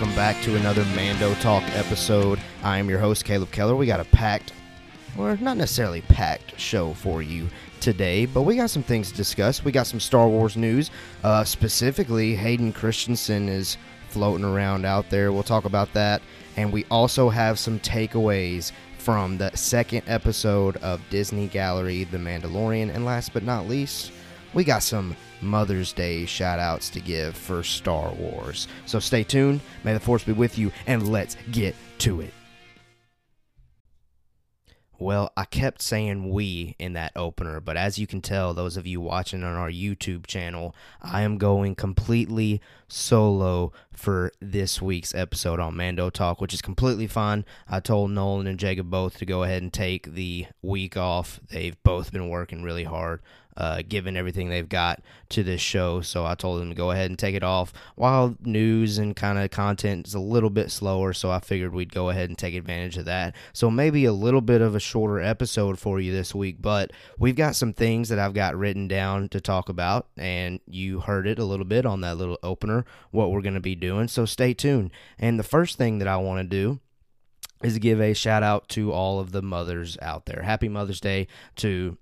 Welcome back to another Mando Talk episode. I am your host, Caleb Keller. We got a packed, or not necessarily packed, show for you today, but we got some things to discuss. We got some Star Wars news. Uh, specifically, Hayden Christensen is floating around out there. We'll talk about that. And we also have some takeaways from the second episode of Disney Gallery The Mandalorian. And last but not least, we got some Mother's Day shout outs to give for Star Wars. So stay tuned. May the Force be with you, and let's get to it. Well, I kept saying we in that opener, but as you can tell, those of you watching on our YouTube channel, I am going completely solo for this week's episode on Mando Talk, which is completely fine. I told Nolan and Jacob both to go ahead and take the week off. They've both been working really hard uh, given everything they've got to this show. So I told them to go ahead and take it off while news and kind of content is a little bit slower. So I figured we'd go ahead and take advantage of that. So maybe a little bit of a shorter episode for you this week, but we've got some things that I've got written down to talk about. And you heard it a little bit on that little opener, what we're going to be doing. So stay tuned. And the first thing that I want to do is give a shout out to all of the mothers out there. Happy Mother's Day to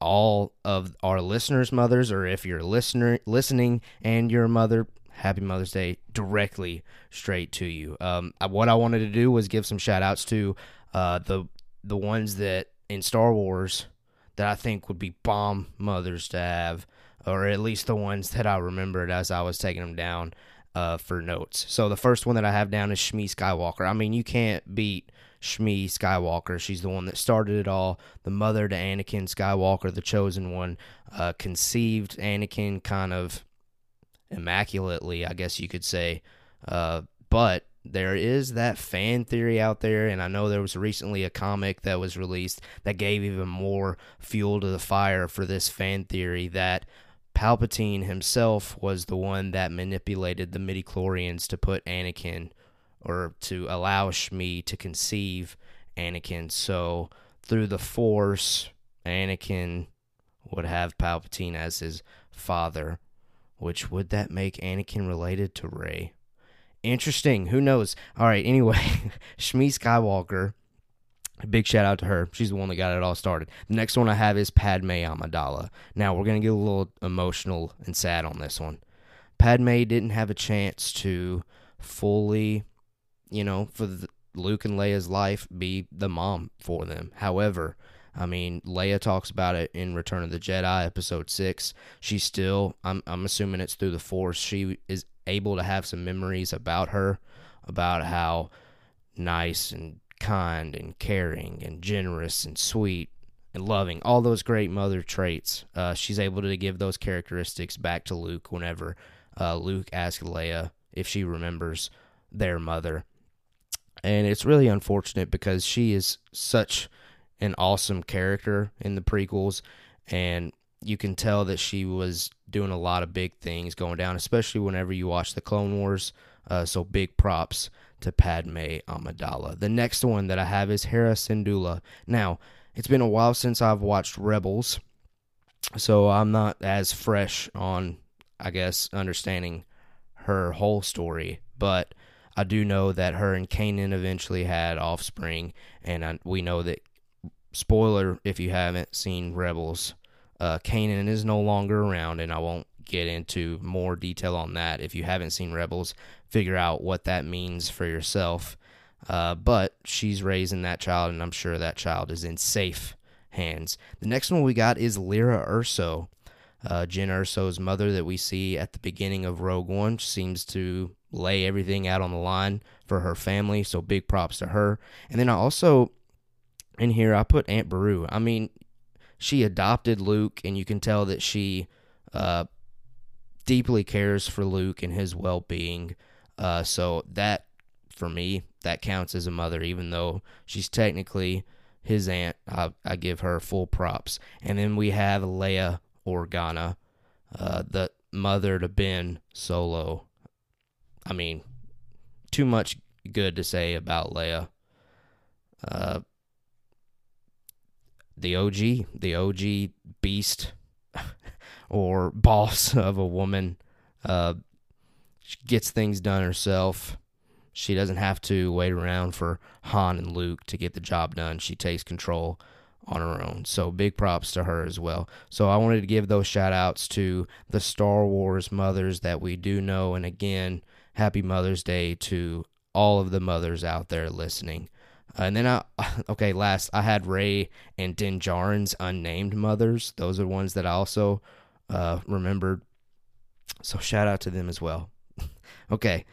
all of our listeners' mothers, or if you're listener listening and you're a mother, happy Mother's Day directly straight to you. Um, what I wanted to do was give some shout outs to uh, the the ones that in Star Wars that I think would be bomb mothers to have, or at least the ones that I remembered as I was taking them down uh, for notes. So the first one that I have down is Shmi Skywalker. I mean, you can't beat Shmi Skywalker. She's the one that started it all, the mother to Anakin Skywalker, the chosen one, uh, conceived Anakin kind of immaculately, I guess you could say. Uh, but there is that fan theory out there, and I know there was recently a comic that was released that gave even more fuel to the fire for this fan theory that Palpatine himself was the one that manipulated the midichlorians to put Anakin or to allow Shmi to conceive Anakin. So through the Force, Anakin would have Palpatine as his father, which would that make Anakin related to Rey? Interesting. Who knows? All right. Anyway, Shmi Skywalker. Big shout out to her. She's the one that got it all started. The next one I have is Padme Amidala. Now we're gonna get a little emotional and sad on this one. Padme didn't have a chance to fully you know, for the, Luke and Leia's life, be the mom for them. However, I mean, Leia talks about it in Return of the Jedi, episode six. She's still, I'm, I'm assuming it's through the Force. She is able to have some memories about her, about how nice and kind and caring and generous and sweet and loving, all those great mother traits. Uh, she's able to give those characteristics back to Luke whenever uh, Luke asks Leia if she remembers their mother and it's really unfortunate because she is such an awesome character in the prequels and you can tell that she was doing a lot of big things going down especially whenever you watch the clone wars uh, so big props to padme amidala the next one that i have is hera syndulla now it's been a while since i've watched rebels so i'm not as fresh on i guess understanding her whole story but I do know that her and Kanan eventually had offspring, and I, we know that. Spoiler: if you haven't seen Rebels, uh, Kanan is no longer around, and I won't get into more detail on that. If you haven't seen Rebels, figure out what that means for yourself. Uh, but she's raising that child, and I'm sure that child is in safe hands. The next one we got is Lyra Erso. Uh, Jyn Erso's mother that we see at the beginning of Rogue One seems to lay everything out on the line for her family. So big props to her. And then I also in here I put Aunt Beru. I mean, she adopted Luke, and you can tell that she uh, deeply cares for Luke and his well being. Uh, so that for me that counts as a mother, even though she's technically his aunt. I, I give her full props. And then we have Leia Organa, uh, the mother to Ben Solo. I mean, too much good to say about Leia. Uh, the OG, the OG beast or boss of a woman. Uh, She gets things done herself. She doesn't have to wait around for Han and Luke to get the job done. She takes control on her own. So big props to her as well. So I wanted to give those shout outs to the Star Wars mothers that we do know. And again, happy Mother's Day to all of the mothers out there listening. Uh, and then I, okay, last I had Rey and Din Djarin's unnamed mothers. Those are ones that I also uh, remembered. So shout out to them as well. Okay,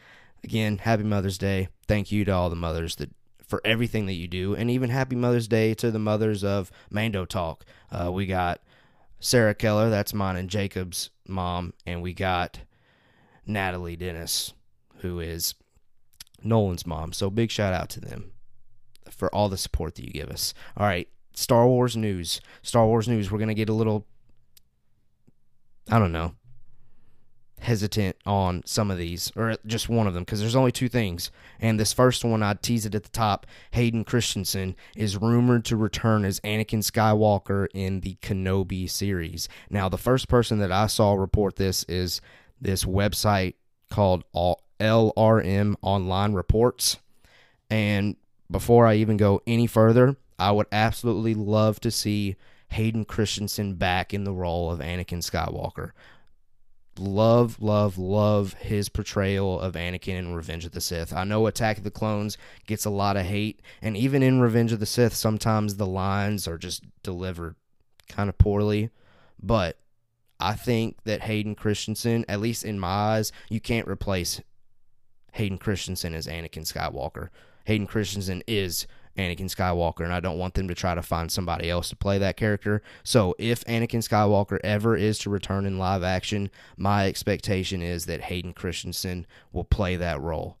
again, happy Mother's Day. Thank you to all the mothers that for everything that you do, and even happy Mother's Day to the mothers of Mando Talk. Uh, we got Sarah Keller, that's mine and Jacob's mom, and we got Natalie Dennis, who is Nolan's mom. So big shout out to them for all the support that you give us. All right, Star Wars news. Star Wars news. We're gonna get a little, I don't know, hesitant on some of these, or just one of them, because there's only two things. And this first one, I tease it at the top. Hayden Christensen is rumored to return as Anakin Skywalker in the Kenobi series. Now, the first person that I saw report this is this website called LRM Online Reports. And before I even go any further, I would absolutely love to see Hayden Christensen back in the role of Anakin Skywalker. Love, love, love his portrayal of Anakin in Revenge of the Sith. I know Attack of the Clones gets a lot of hate, and even in Revenge of the Sith, sometimes the lines are just delivered kind of poorly. But I think that Hayden Christensen, at least in my eyes, you can't replace Hayden Christensen as Anakin Skywalker. Hayden Christensen is Anakin Skywalker, and I don't want them to try to find somebody else to play that character. So, if Anakin Skywalker ever is to return in live action, my expectation is that Hayden Christensen will play that role.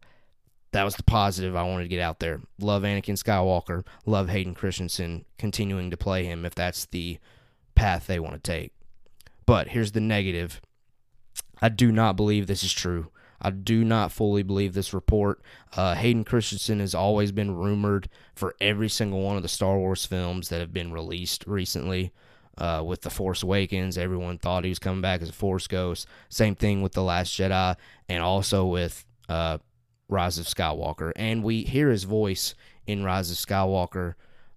That was the positive I wanted to get out there. Love Anakin Skywalker, love Hayden Christensen continuing to play him if that's the path they want to take. But here's the negative I do not believe this is true. I do not fully believe this report. Uh, Hayden Christensen has always been rumored for every single one of the Star Wars films that have been released recently. Uh, with The Force Awakens, everyone thought he was coming back as a Force Ghost. Same thing with The Last Jedi, and also with uh, Rise of Skywalker. And we hear his voice in Rise of Skywalker,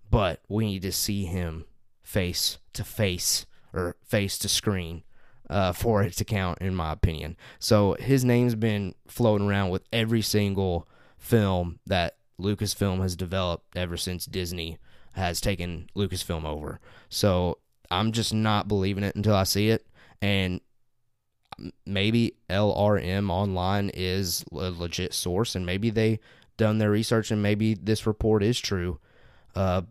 but we need to see him face to face or face to screen uh, for it to count, in my opinion. So his name's been floating around with every single film that Lucasfilm has developed ever since Disney has taken Lucasfilm over. So I'm just not believing it until I see it. And maybe LRM Online is a legit source, and maybe they done their research, and maybe this report is true. Uh,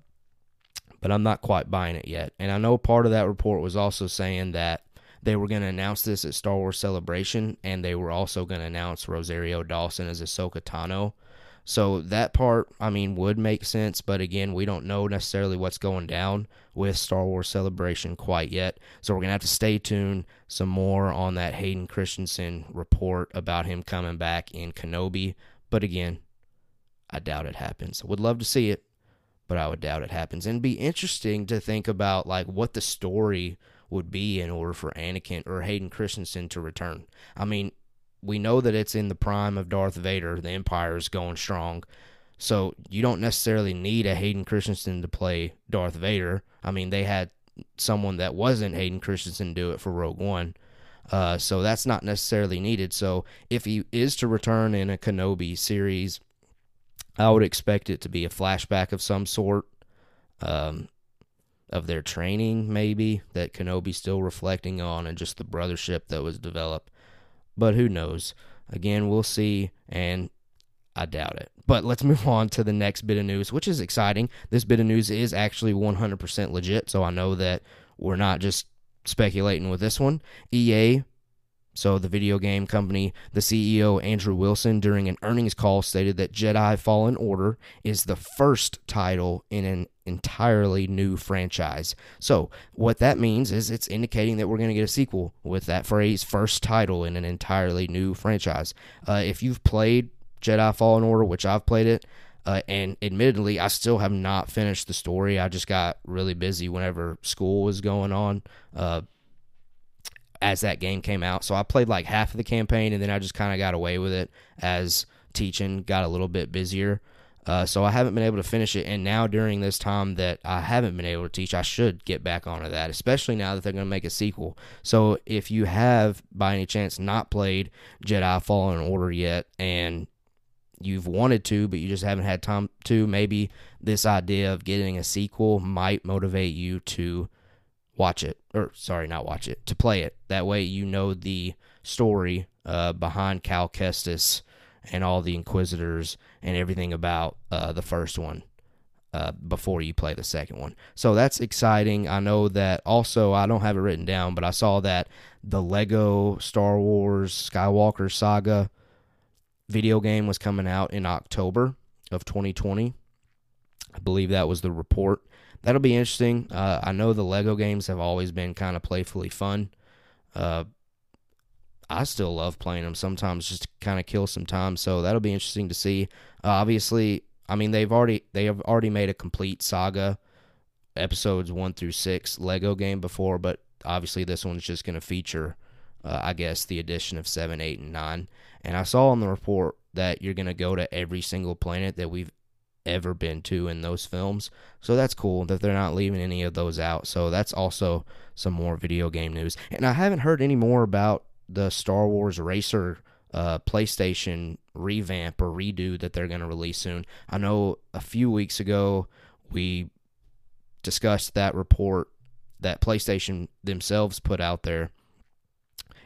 but I'm not quite buying it yet. And I know part of that report was also saying that they were going to announce this at Star Wars Celebration, and they were also going to announce Rosario Dawson as Ahsoka Tano. So that part, I mean, would make sense, but again, we don't know necessarily what's going down with Star Wars Celebration quite yet. So we're gonna have to stay tuned some more on that Hayden Christensen report about him coming back in Kenobi. But again, I doubt it happens. Would love to see it, but I would doubt it happens. And be interesting to think about like what the story would be in order for Anakin or Hayden Christensen to return. I mean, we know that it's in the prime of Darth Vader. The Empire is going strong. So you don't necessarily need a Hayden Christensen to play Darth Vader. I mean, they had someone that wasn't Hayden Christensen do it for Rogue One. Uh, so that's not necessarily needed. So if he is to return in a Kenobi series, I would expect it to be a flashback of some sort. Um, of their training, maybe that Kenobi's still reflecting on, and just the brothership that was developed. But who knows? Again, we'll see, and I doubt it. But let's move on to the next bit of news, which is exciting. This bit of news is actually 100% legit, so I know that we're not just speculating with this one. EA so, the video game company, the CEO Andrew Wilson, during an earnings call, stated that Jedi Fallen Order is the first title in an entirely new franchise. So, what that means is it's indicating that we're going to get a sequel with that phrase first title in an entirely new franchise. Uh, if you've played Jedi Fallen Order, which I've played it, uh, and admittedly, I still have not finished the story. I just got really busy whenever school was going on. Uh, as that game came out. So I played like half of the campaign and then I just kind of got away with it as teaching got a little bit busier. Uh, so I haven't been able to finish it. And now during this time that I haven't been able to teach, I should get back onto that, especially now that they're going to make a sequel. So if you have, by any chance, not played Jedi Fallen Order yet and you've wanted to, but you just haven't had time to, maybe this idea of getting a sequel might motivate you to watch it, or sorry, not watch it, to play it. That way you know the story uh, behind Cal Kestis and all the Inquisitors and everything about uh, the first one uh, before you play the second one. So that's exciting. I know that also, I don't have it written down, but I saw that the Lego Star Wars Skywalker Saga video game was coming out in October of 2020. I believe that was the report. That'll be interesting. Uh, I know the Lego games have always been kind of playfully fun. Uh, I still love playing them sometimes just to kind of kill some time. So that'll be interesting to see. Uh, obviously, I mean they've already they have already made a complete saga episodes one through six Lego game before, but obviously this one's just going to feature, uh, I guess, the addition of seven, eight, and nine. And I saw on the report that you're going to go to every single planet that we've ever been to in those films. So that's cool that they're not leaving any of those out. So that's also some more video game news. And I haven't heard any more about the Star Wars Racer uh, PlayStation revamp or redo that they're going to release soon. I know a few weeks ago we discussed that report that PlayStation themselves put out there.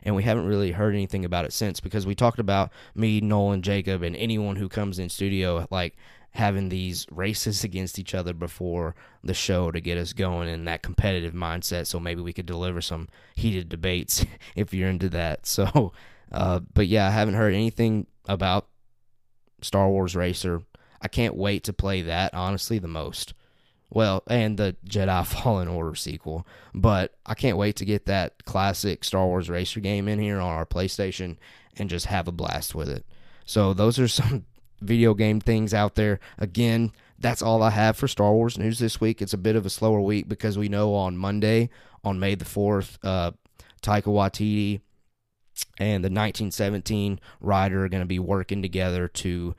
And we haven't really heard anything about it since because we talked about me, Nolan, Jacob, and anyone who comes in studio like having these races against each other before the show to get us going in that competitive mindset. So maybe we could deliver some heated debates if you're into that. So, uh, but yeah, I haven't heard anything about Star Wars Racer. I can't wait to play that, honestly, the most. Well, and the Jedi Fallen Order sequel. But I can't wait to get that classic Star Wars Racer game in here on our PlayStation and just have a blast with it. So, those are some video game things out there. Again, that's all I have for Star Wars news this week. It's a bit of a slower week because we know on Monday, on May the 4th, uh, Taika Waititi and the 1917 writer are going to be working together to.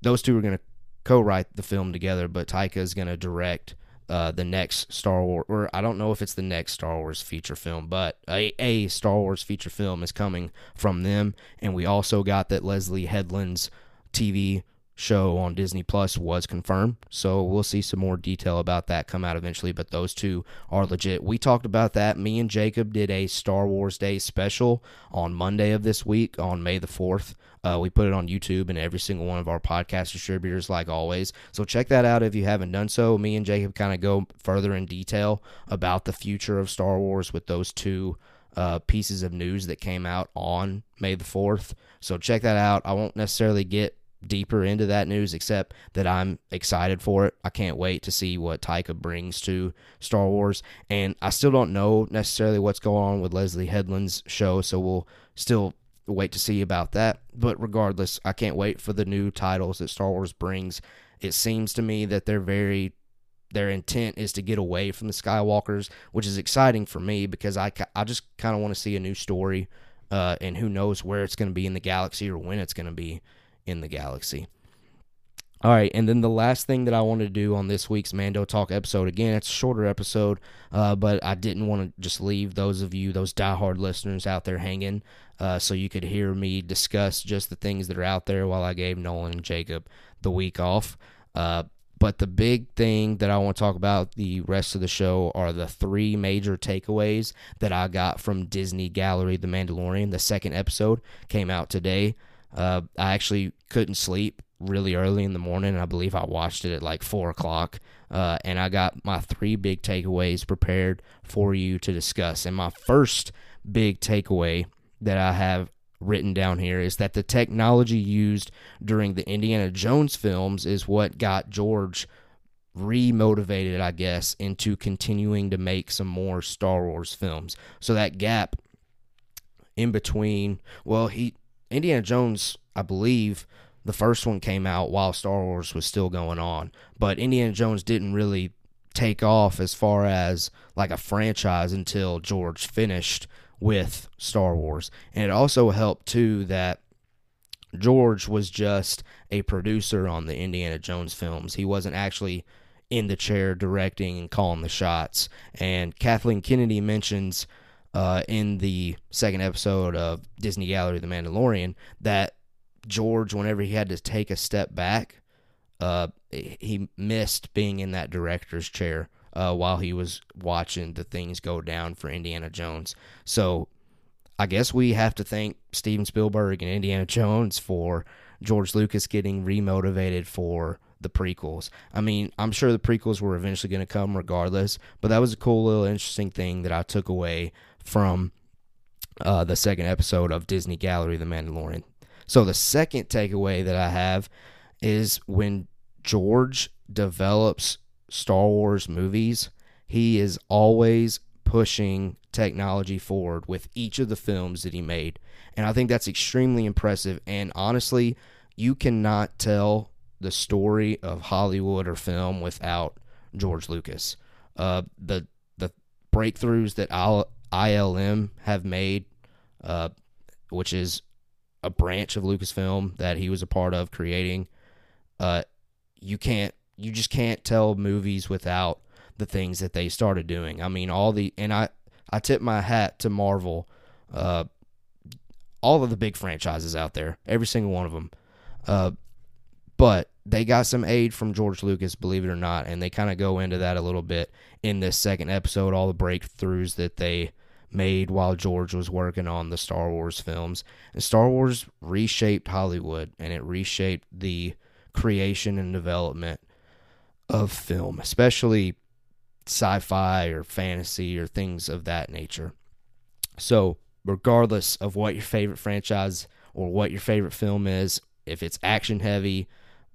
Those two are going to co write the film together, but Taika is going to direct uh, the next Star Wars, or I don't know if it's the next Star Wars feature film, but a, a Star Wars feature film is coming from them. And we also got that Leslie Headland's TV show on Disney Plus was confirmed. So we'll see some more detail about that come out eventually, but those two are legit. We talked about that. Me and Jacob did a Star Wars Day special on Monday of this week on May the 4th. Uh, we put it on YouTube and every single one of our podcast distributors, like always. So check that out if you haven't done so. Me and Jacob kind of go further in detail about the future of Star Wars with those two uh, pieces of news that came out on May the 4th. So check that out. I won't necessarily get deeper into that news except that I'm excited for it. I can't wait to see what Taika brings to Star Wars. And I still don't know necessarily what's going on with Leslie Headland's show, so we'll still wait to see about that. But regardless, I can't wait for the new titles that Star Wars brings. It seems to me that they're very their intent is to get away from the Skywalkers, which is exciting for me because I, I just kind of want to see a new story, uh, and who knows where it's going to be in the galaxy or when it's going to be in the galaxy. All right, and then the last thing that I wanted to do on this week's Mando Talk episode, again, it's a shorter episode, uh, but I didn't want to just leave those of you, those diehard listeners out there hanging, uh, so you could hear me discuss just the things that are out there while I gave Nolan and Jacob the week off. Uh, but the big thing that I want to talk about the rest of the show are the three major takeaways that I got from Disney Gallery The Mandalorian. The second episode came out today. Uh, I actually couldn't sleep really early in the morning. I believe I watched it at like four o'clock. Uh, and I got my three big takeaways prepared for you to discuss. And my first big takeaway that I have written down here is that the technology used during the Indiana Jones films is what got George remotivated, I guess, into continuing to make some more Star Wars films. So that gap in between, well, he Indiana Jones, I believe, the first one came out while Star Wars was still going on, but Indiana Jones didn't really take off as far as like a franchise until George finished with Star Wars. And it also helped too that George was just a producer on the Indiana Jones films. He wasn't actually in the chair directing and calling the shots. And Kathleen Kennedy mentions uh, in the second episode of Disney Gallery The Mandalorian that George, whenever he had to take a step back, uh, he missed being in that director's chair uh, while he was watching the things go down for Indiana Jones. So I guess we have to thank Steven Spielberg and Indiana Jones for George Lucas getting remotivated for the prequels. I mean, I'm sure the prequels were eventually going to come regardless, but that was a cool little interesting thing that I took away from uh, the second episode of Disney Gallery The Mandalorian. So the second takeaway that I have is when George develops Star Wars movies, he is always pushing technology forward with each of the films that he made. And I think that's extremely impressive. And honestly, you cannot tell the story of Hollywood or film without George Lucas. Uh, the the breakthroughs that ILM have made, uh, which is a branch of Lucasfilm that he was a part of creating, uh, you can't you just can't tell movies without the things that they started doing. I mean, all the and I I tip my hat to Marvel, uh, all of the big franchises out there, every single one of them. Uh, but they got some aid from George Lucas, believe it or not, and they kind of go into that a little bit in this second episode. All the breakthroughs that they made while George was working on the Star Wars films, and Star Wars reshaped Hollywood, and it reshaped the creation and development of film, especially sci-fi or fantasy or things of that nature. So, regardless of what your favorite franchise or what your favorite film is, if it's action heavy,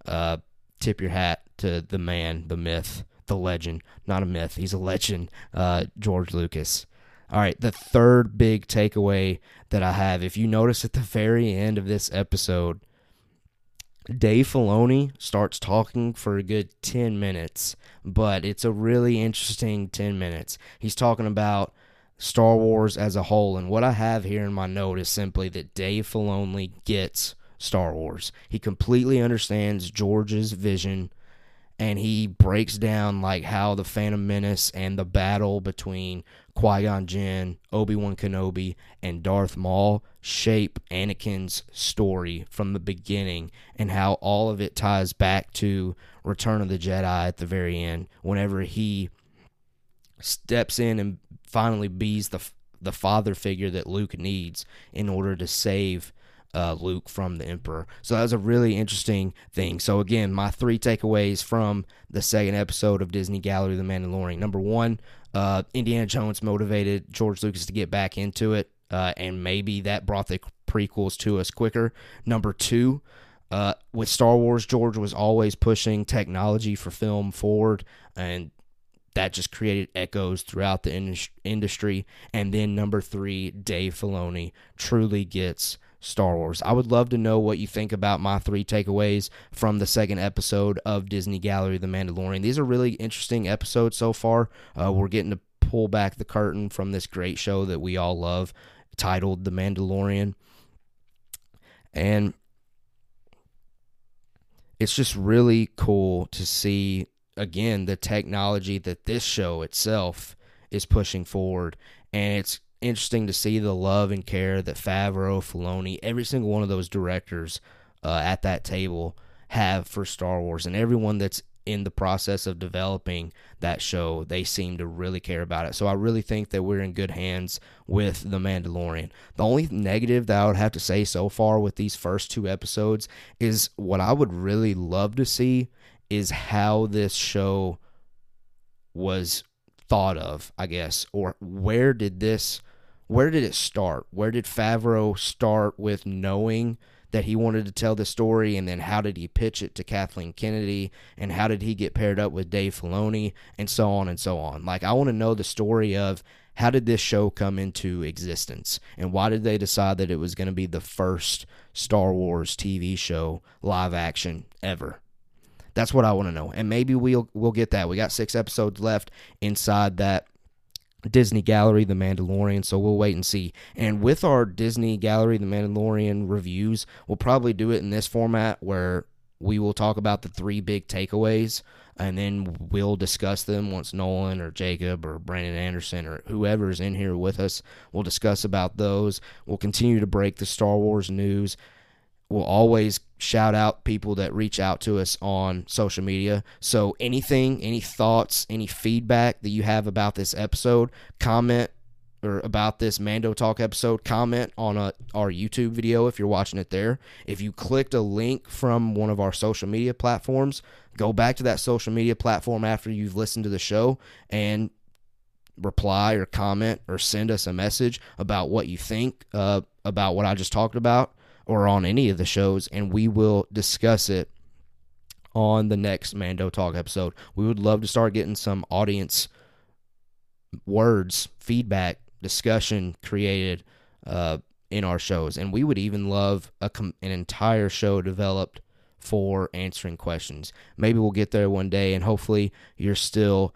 uh, tip your hat to the man, the myth, the legend. Not a myth, he's a legend, uh, George Lucas. All right, the third big takeaway that I have, if you notice at the very end of this episode, Dave Filoni starts talking for a good 10 minutes, but it's a really interesting 10 minutes. He's talking about Star Wars as a whole, and what I have here in my note is simply that Dave Filoni gets Star Wars. He completely understands George's vision and he breaks down like how the Phantom Menace and the battle between Qui Gon Jinn, Obi Wan Kenobi, and Darth Maul shape Anakin's story from the beginning, and how all of it ties back to Return of the Jedi at the very end, whenever he steps in and finally bees the the father figure that Luke needs in order to save uh, Luke from the Emperor. So that was a really interesting thing. So again, my three takeaways from the second episode of Disney Gallery: The Mandalorian. Number one, uh, Indiana Jones motivated George Lucas to get back into it, uh, and maybe that brought the prequels to us quicker. Number two. Uh, with Star Wars, George was always pushing technology for film forward, and that just created echoes throughout the in- industry. And then number three, Dave Filoni truly gets Star Wars. I would love to know what you think about my three takeaways from the second episode of Disney Gallery The Mandalorian. These are really interesting episodes so far. Uh, we're getting to pull back the curtain from this great show that we all love titled The Mandalorian. And it's just really cool to see again the technology that this show itself is pushing forward and it's interesting to see the love and care that Favreau, Filoni, every single one of those directors uh, at that table have for Star Wars, and everyone that's in the process of developing that show, they seem to really care about it. So I really think that we're in good hands with The Mandalorian. The only negative that I would have to say so far with these first two episodes is what I would really love to see is how this show was thought of, I guess, or where did this where did it start? Where did Favreau start with knowing that he wanted to tell the story, and then how did he pitch it to Kathleen Kennedy, and how did he get paired up with Dave Filoni, and so on and so on. Like, I want to know the story of how did this show come into existence, and why did they decide that it was going to be the first Star Wars TV show live action ever? That's what I want to know. And maybe we'll we'll get that. We got 6 episodes left inside that Disney Gallery, The Mandalorian, so we'll wait and see. And with our Disney Gallery, The Mandalorian reviews, we'll probably do it in this format where we will talk about the three big takeaways and then we'll discuss them once Nolan or Jacob or Brandon Anderson or whoever is in here with us. We'll discuss about those. We'll continue to break the Star Wars news. We'll always shout out people that reach out to us on social media. So anything, any thoughts, any feedback that you have about this episode, comment or about this Mando Talk episode, comment on a, our YouTube video if you're watching it there. If you clicked a link from one of our social media platforms, go back to that social media platform after you've listened to the show and reply or comment or send us a message about what you think uh, about what I just talked about or on any of the shows, and we will discuss it on the next Mando Talk episode. We would love to start getting some audience words, feedback discussion created uh, in our shows, and we would even love a com- an entire show developed for answering questions. Maybe we'll get there one day, and hopefully you're still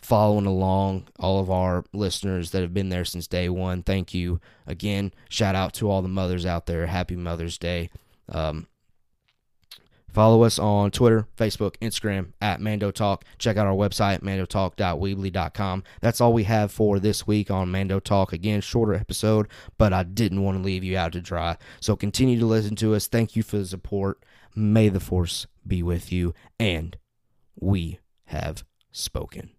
following along. All of our listeners that have been there since day one, thank you again. Shout out to all the mothers out there. Happy Mother's Day. Um, Follow us on Twitter, Facebook, Instagram at Mando Talk. Check out our website, mandotalk.weebly.com. That's all we have for this week on Mando Talk. Again, shorter episode, but I didn't want to leave you out to dry. So continue to listen to us. Thank you for the support. May the force be with you. And we have spoken.